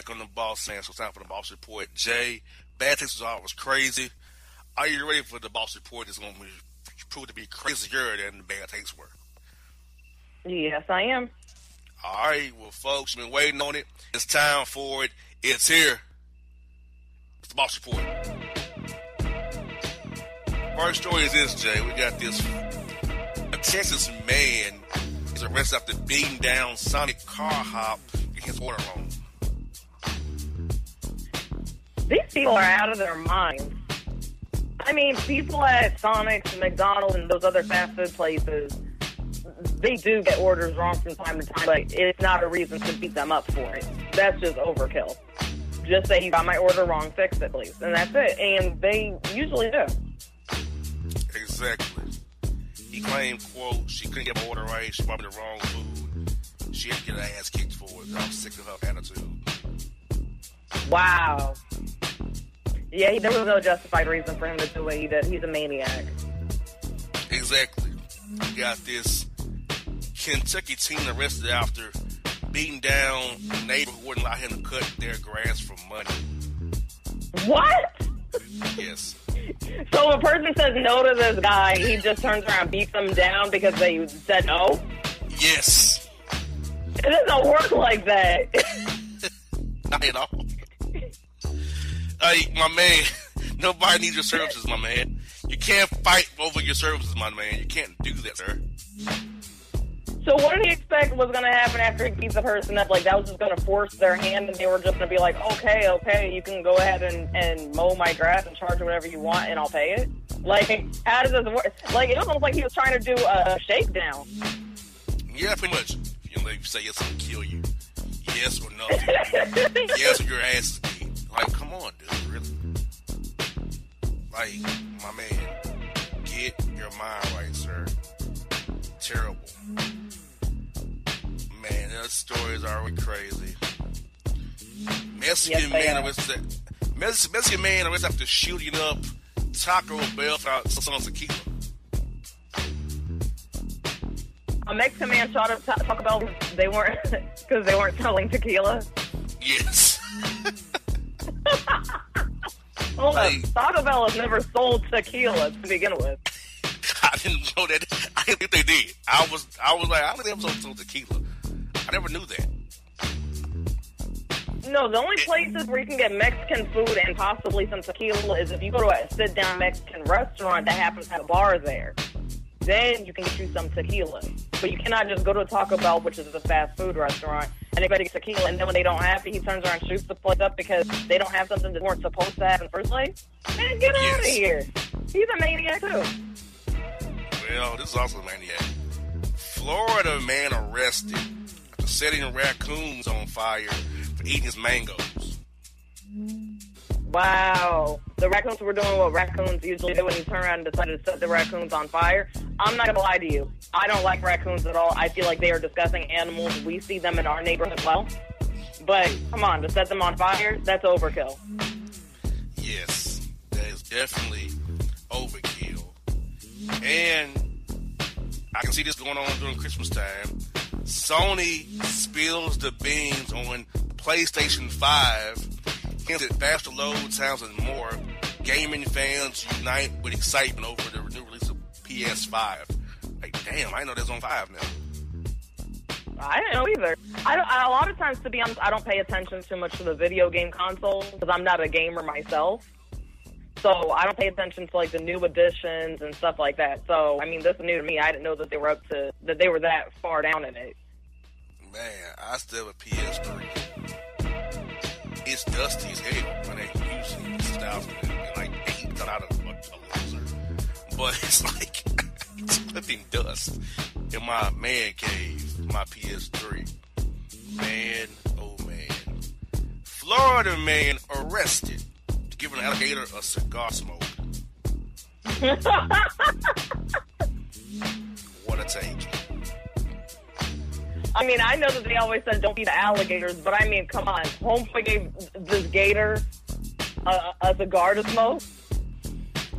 Back on the Boss Man. So it's time for the Boss Report. Jae, bad takes was always crazy. Are you ready for the Boss Report? It's going to prove to be crazier than the bad takes were. Yes, I am. All right, well, folks, been waiting on it. It's time for it. It's here. It's the Boss Report. First story is this, Jae. We got this. A Texas man is arrested after beating down Sonic car hop in his order wrong. These people are out of their minds. I mean, people at Sonic's and McDonald's and those other fast food places, they do get orders wrong from time to time, but it's not a reason to beat them up for it. That's just overkill. Just say you got my order wrong, fix it, please. And that's it. And they usually do. Exactly. He claimed, quote, she couldn't get my order right. She brought me the wrong food. She had to get her ass kicked for it. I'm sick of her attitude. Wow. Yeah, he, there was no justified reason for him to do what he did. He's a maniac. Exactly. You got this Kentucky teen arrested after beating down a neighbor who wouldn't allow him to cut their grass for money. What? Yes. So a person says no to this guy, he just turns around and beats them down because they said no? Yes. It doesn't work like that. Not at all. Hey, my man, nobody needs your services, my man. You can't fight over your services, my man. You can't do that, sir. So what did he expect was going to happen after he beats the person up? Like that was just going to force their hand, and they were just going to be like, "Okay, okay, you can go ahead and, and mow my grass and charge whatever you want, and I'll pay it." Like, how does this work? Like it was almost like he was trying to do a shakedown. Yeah, pretty much. You know, you say yes, gonna kill you. Yes or no. yes or your ass. Like, come on, dude, really? Like, my man, get your mind right, sir. Terrible. Man, that story is already crazy. Mexican Yes, man are. arrested. Mex- Mexican man arrested after shooting up Taco Bell for selling tequila. A Mexican man shot up Taco Bell. They weren't because they weren't selling tequila. Yes. Hold Hey. up, Taco Bell has never sold tequila to begin with. I didn't know that. I didn't think they did. I was, I was like, I don't think they ever sold tequila. I never knew that. No, the only places where you can get Mexican food and possibly some tequila is if you go to a sit-down Mexican restaurant that happens to have a bar there. Then you can get you some tequila. But you cannot just go to a Taco Bell, which is a fast food restaurant, and everybody gets tequila, and then when they don't have it, he turns around and shoots the place up because they don't have something that weren't supposed to have in the first place. Man, get out of here. He's a maniac, too. Well, this is also a maniac. Florida man arrested after setting raccoons on fire for eating his mangoes. Wow. The raccoons were doing what raccoons usually do when you turn around and decide to set the raccoons on fire. I'm not gonna lie to you. I don't like raccoons at all. I feel like they are disgusting animals. We see them in our neighborhood as well. But come on, to set them on fire, that's overkill. Yes, that is definitely overkill. And I can see this going on during Christmas time. Sony spills the beans on PlayStation 5, hints at faster load times and more. Gaming fans unite with excitement over the new release of PS5. Like, damn, I know that's on 5 now. I don't know either. I don't, I, a lot of times, to be honest, I don't pay attention too much to the video game console because I'm not a gamer myself. So I don't pay attention to like the new editions and stuff like that. So I mean, this is new to me. I didn't know that they were up to that they were that far down in it. Man, I still have a PS3. It's dusty as hell when they using 2008. Not out of a, a loser, but it's like it's flipping dust in my man cave, my PS3. Man, oh man, Florida man arrested to give an alligator a cigar smoke. what a take! I mean, I know that they always said don't feed the alligators, but I mean, come on. Homeboy gave this gator uh, a, a cigar to smoke.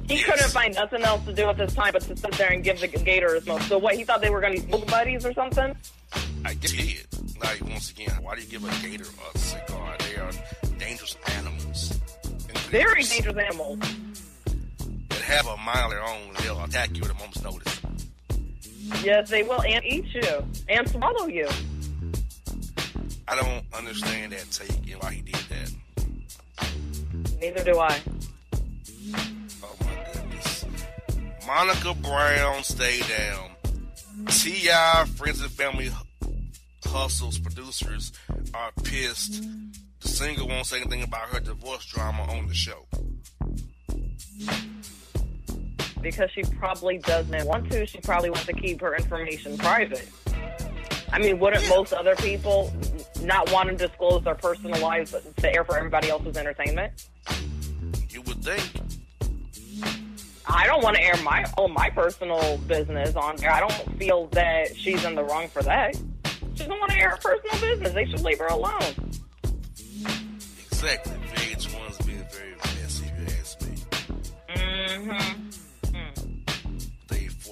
He Yes. couldn't find nothing else to do at this time but to sit there and give the gator a smoke. So what? He thought they were going to be smoke buddies or something? I did. Like once again, why do you give a gator a cigar? They are dangerous animals. Very dangerous animals. That have a mind of their own. They'll attack you at a moment's notice. Yes, they will, and eat you and swallow you. I don't understand that take and why he did that. Neither do I. Oh my goodness. Monica Brown, stay down. T.I. friends and family hustles producers are pissed. The singer won't say anything about her divorce drama on the show. Because she probably doesn't want to. She probably wants to keep her information private. I mean, wouldn't most other people not want to disclose their personal lives to air for everybody else's entertainment? You would think. I don't want to air my all my personal business on there. I don't feel that she's in the wrong for that. She doesn't want to air her personal business. They should leave her alone. Exactly.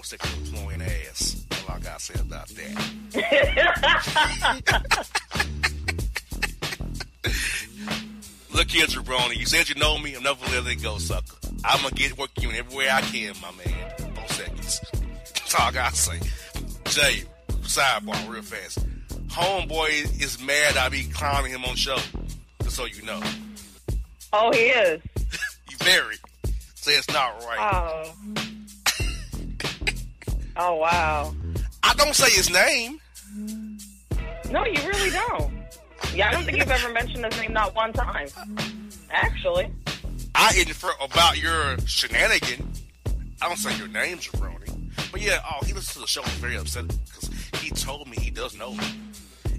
They forsaken employing ass. All I gotta say about that. Look here, Jabroni. You said you know me. I'm never letting it go, sucker. I'm gonna get work you in every way I can, my man. Four seconds. That's all I gotta say. Jae, sidebar, real fast. Homeboy is mad I be clowning him on show. Just so you know. Oh, he is. you very. Say it's not right. Oh. Oh wow. I don't say his name. No, you really don't. Yeah, I don't think you've ever mentioned his name not one time. Actually. I infer about your shenanigan. I don't say your name, Jabroni. But yeah, oh, he listens to the show. He's very upset because he told me he does know me.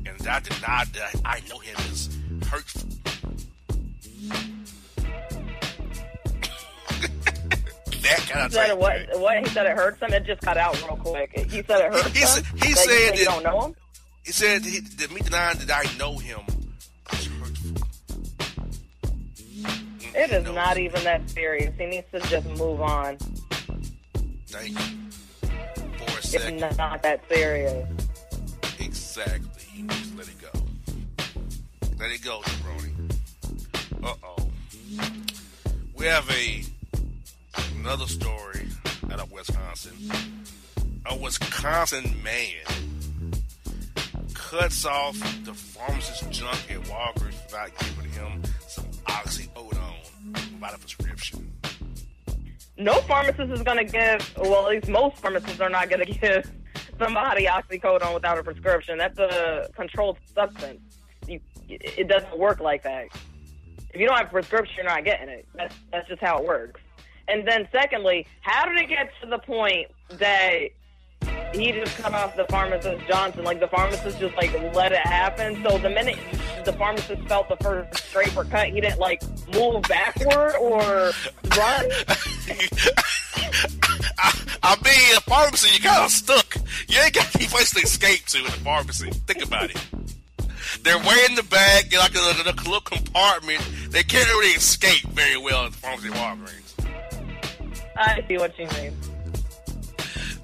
And I denied that I know him is hurtful. That kind of He said it, what, what? He said it hurts him. It just cut out real quick. He said it hurts He him. he that said you, that- don't know him. He said he, that me denying that I know him is hurtful. It is No. not even that serious. He needs to just move on. Thank you. For a It's not that serious. Exactly. You just let it go. Let it go, Jabroni. Uh oh. We have a another story out of Wisconsin. A Wisconsin man cuts off the pharmacist's junk at Walgreens without giving him some oxycodone without a prescription. No pharmacist is going to give, well, at least most pharmacists are not going to give somebody oxycodone without a prescription. That's a controlled substance. You, it doesn't work like that. If you don't have a prescription, you're not getting it. That's, that's just how it works. And then, secondly, how did it get to the point that he just cut off the pharmacist Johnson? Like the pharmacist just like let it happen. So the minute the pharmacist felt the first scraper cut, he didn't like move backward or run. I, I mean, a pharmacy, you kind of stuck. You ain't got any place to escape to in the pharmacy. Think about it. They're way in the back, like a, a, a little compartment. They can't really escape very well in the pharmacy Walgreens. I see what you mean.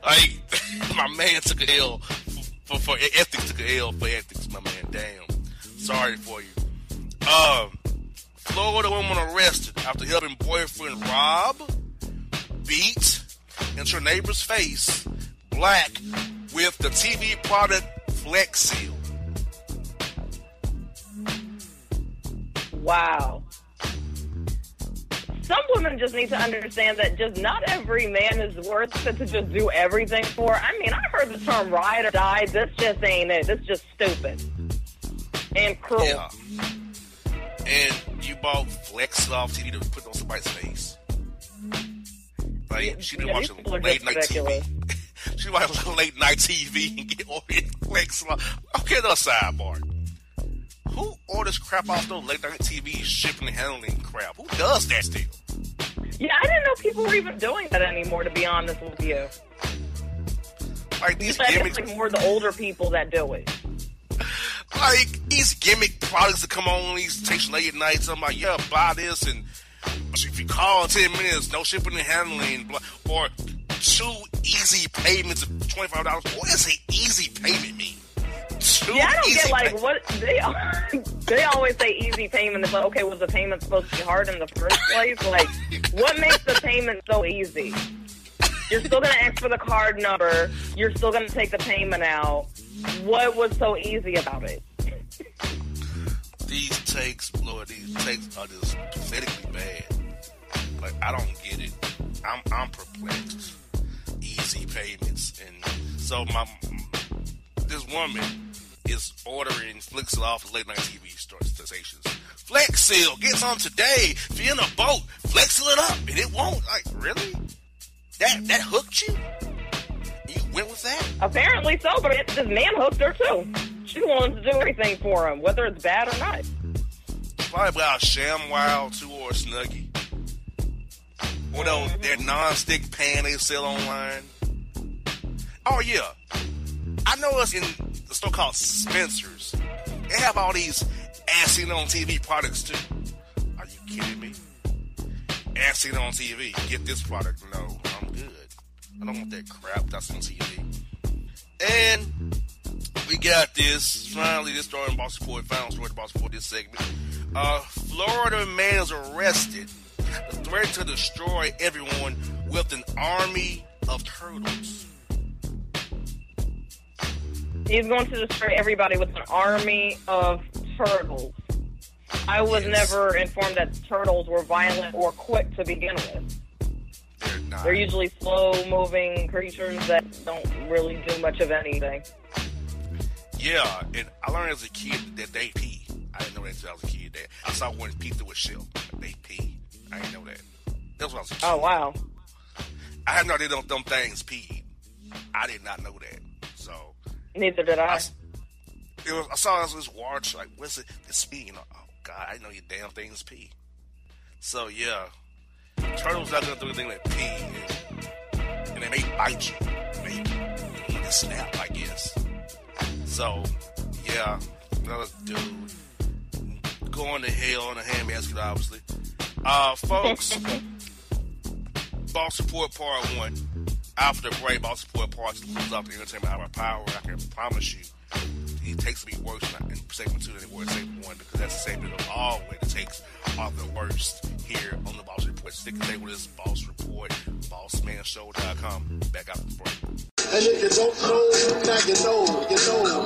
Like, my man took an L for, for ethics, took an L for ethics, my man. Damn. Sorry for you. Um, Florida woman arrested after helping boyfriend rob, beat, into her neighbor's face black with the TV product Flex Seal. Wow. Some women just need to understand that just not every man is worth it to just do everything for. I mean, I heard the term ride or die. This just ain't it. This just stupid and cruel. Yeah. And you bought Flex Off TV to put on somebody's face. Like, she didn't Yeah, watch people late night ridiculous. TV. she watched late night TV and get ordered Flex Off. Okay, another sidebar. Who this crap off those late night TV shipping and handling crap? Who does that still? Yeah, I didn't know people were even doing that anymore. To be honest with you, Like these think gimmicks, like more the older people that do it. like these gimmick products that come on these stations late at night. Something like, yeah, buy this and if you call in ten minutes, no shipping and handling, or two easy payments of twenty five dollars. What does an easy payment mean? Yeah, I don't get like pay- what they they always say easy payment. but okay, was the payment supposed to be hard in the first place? Like, what makes the payment so easy? You're still gonna ask for the card number. You're still gonna take the payment out. What was so easy about it? These takes, Lord, these takes are just pathetically bad. Like I don't get it. I'm I'm perplexed. Easy payments, and so my this woman is ordering Flex off late night TV stations. Flex seal, get some today. If you're in a boat, flex it up, and it won't. Like really? That that hooked you? You went with that? Apparently so, but it, this man hooked her too. She willing to do everything for him, whether it's bad or not. Probably about a ShamWow two or snuggie. Or those their non-stick pan they sell online. Oh yeah, I know it's in the store called Spencer's. They have all these as on TV products too. Are you kidding me? As on TV, get this product. No, I'm good. I don't want that crap that's on TV. And we got this. Finally, this story in Boss Report. Final story in Boss Report this segment. Uh, Florida man is arrested. The threat to destroy everyone with an army of turtles. He's going to destroy everybody with an army of turtles. I was Yes. never informed that turtles were violent or quick to begin with. They're not. They're usually slow moving creatures that don't really do much of anything. Yeah, and I learned as a kid that they pee. I didn't know that until I was a kid. That I saw one pee through a shell. They pee. I didn't know that. That's what I was a oh, kid. Oh, wow. I had no idea them, them things pee. I did not know that. Neither did I. I, it was, I saw this, water like, what's it? It's pee. You know, oh God, I know your damn things pee. So yeah, turtles not gonna do anything like pee, and, and they may bite you. They, they can snap, I guess. So yeah, another dude going to hell in a handbasket, obviously. Uh, folks, Boss Report Part 1. After the break, Boss Report Part 2 comes up the entertainment hour power. I can promise you, it takes me worse in segment 2 than it was segment 1 because that's the bit of all way the takes are the worst here on the Boss Report. Stick stay with us, Boss Report, BossManShow.com. Back out the break. And if you don't know, now you know, you know.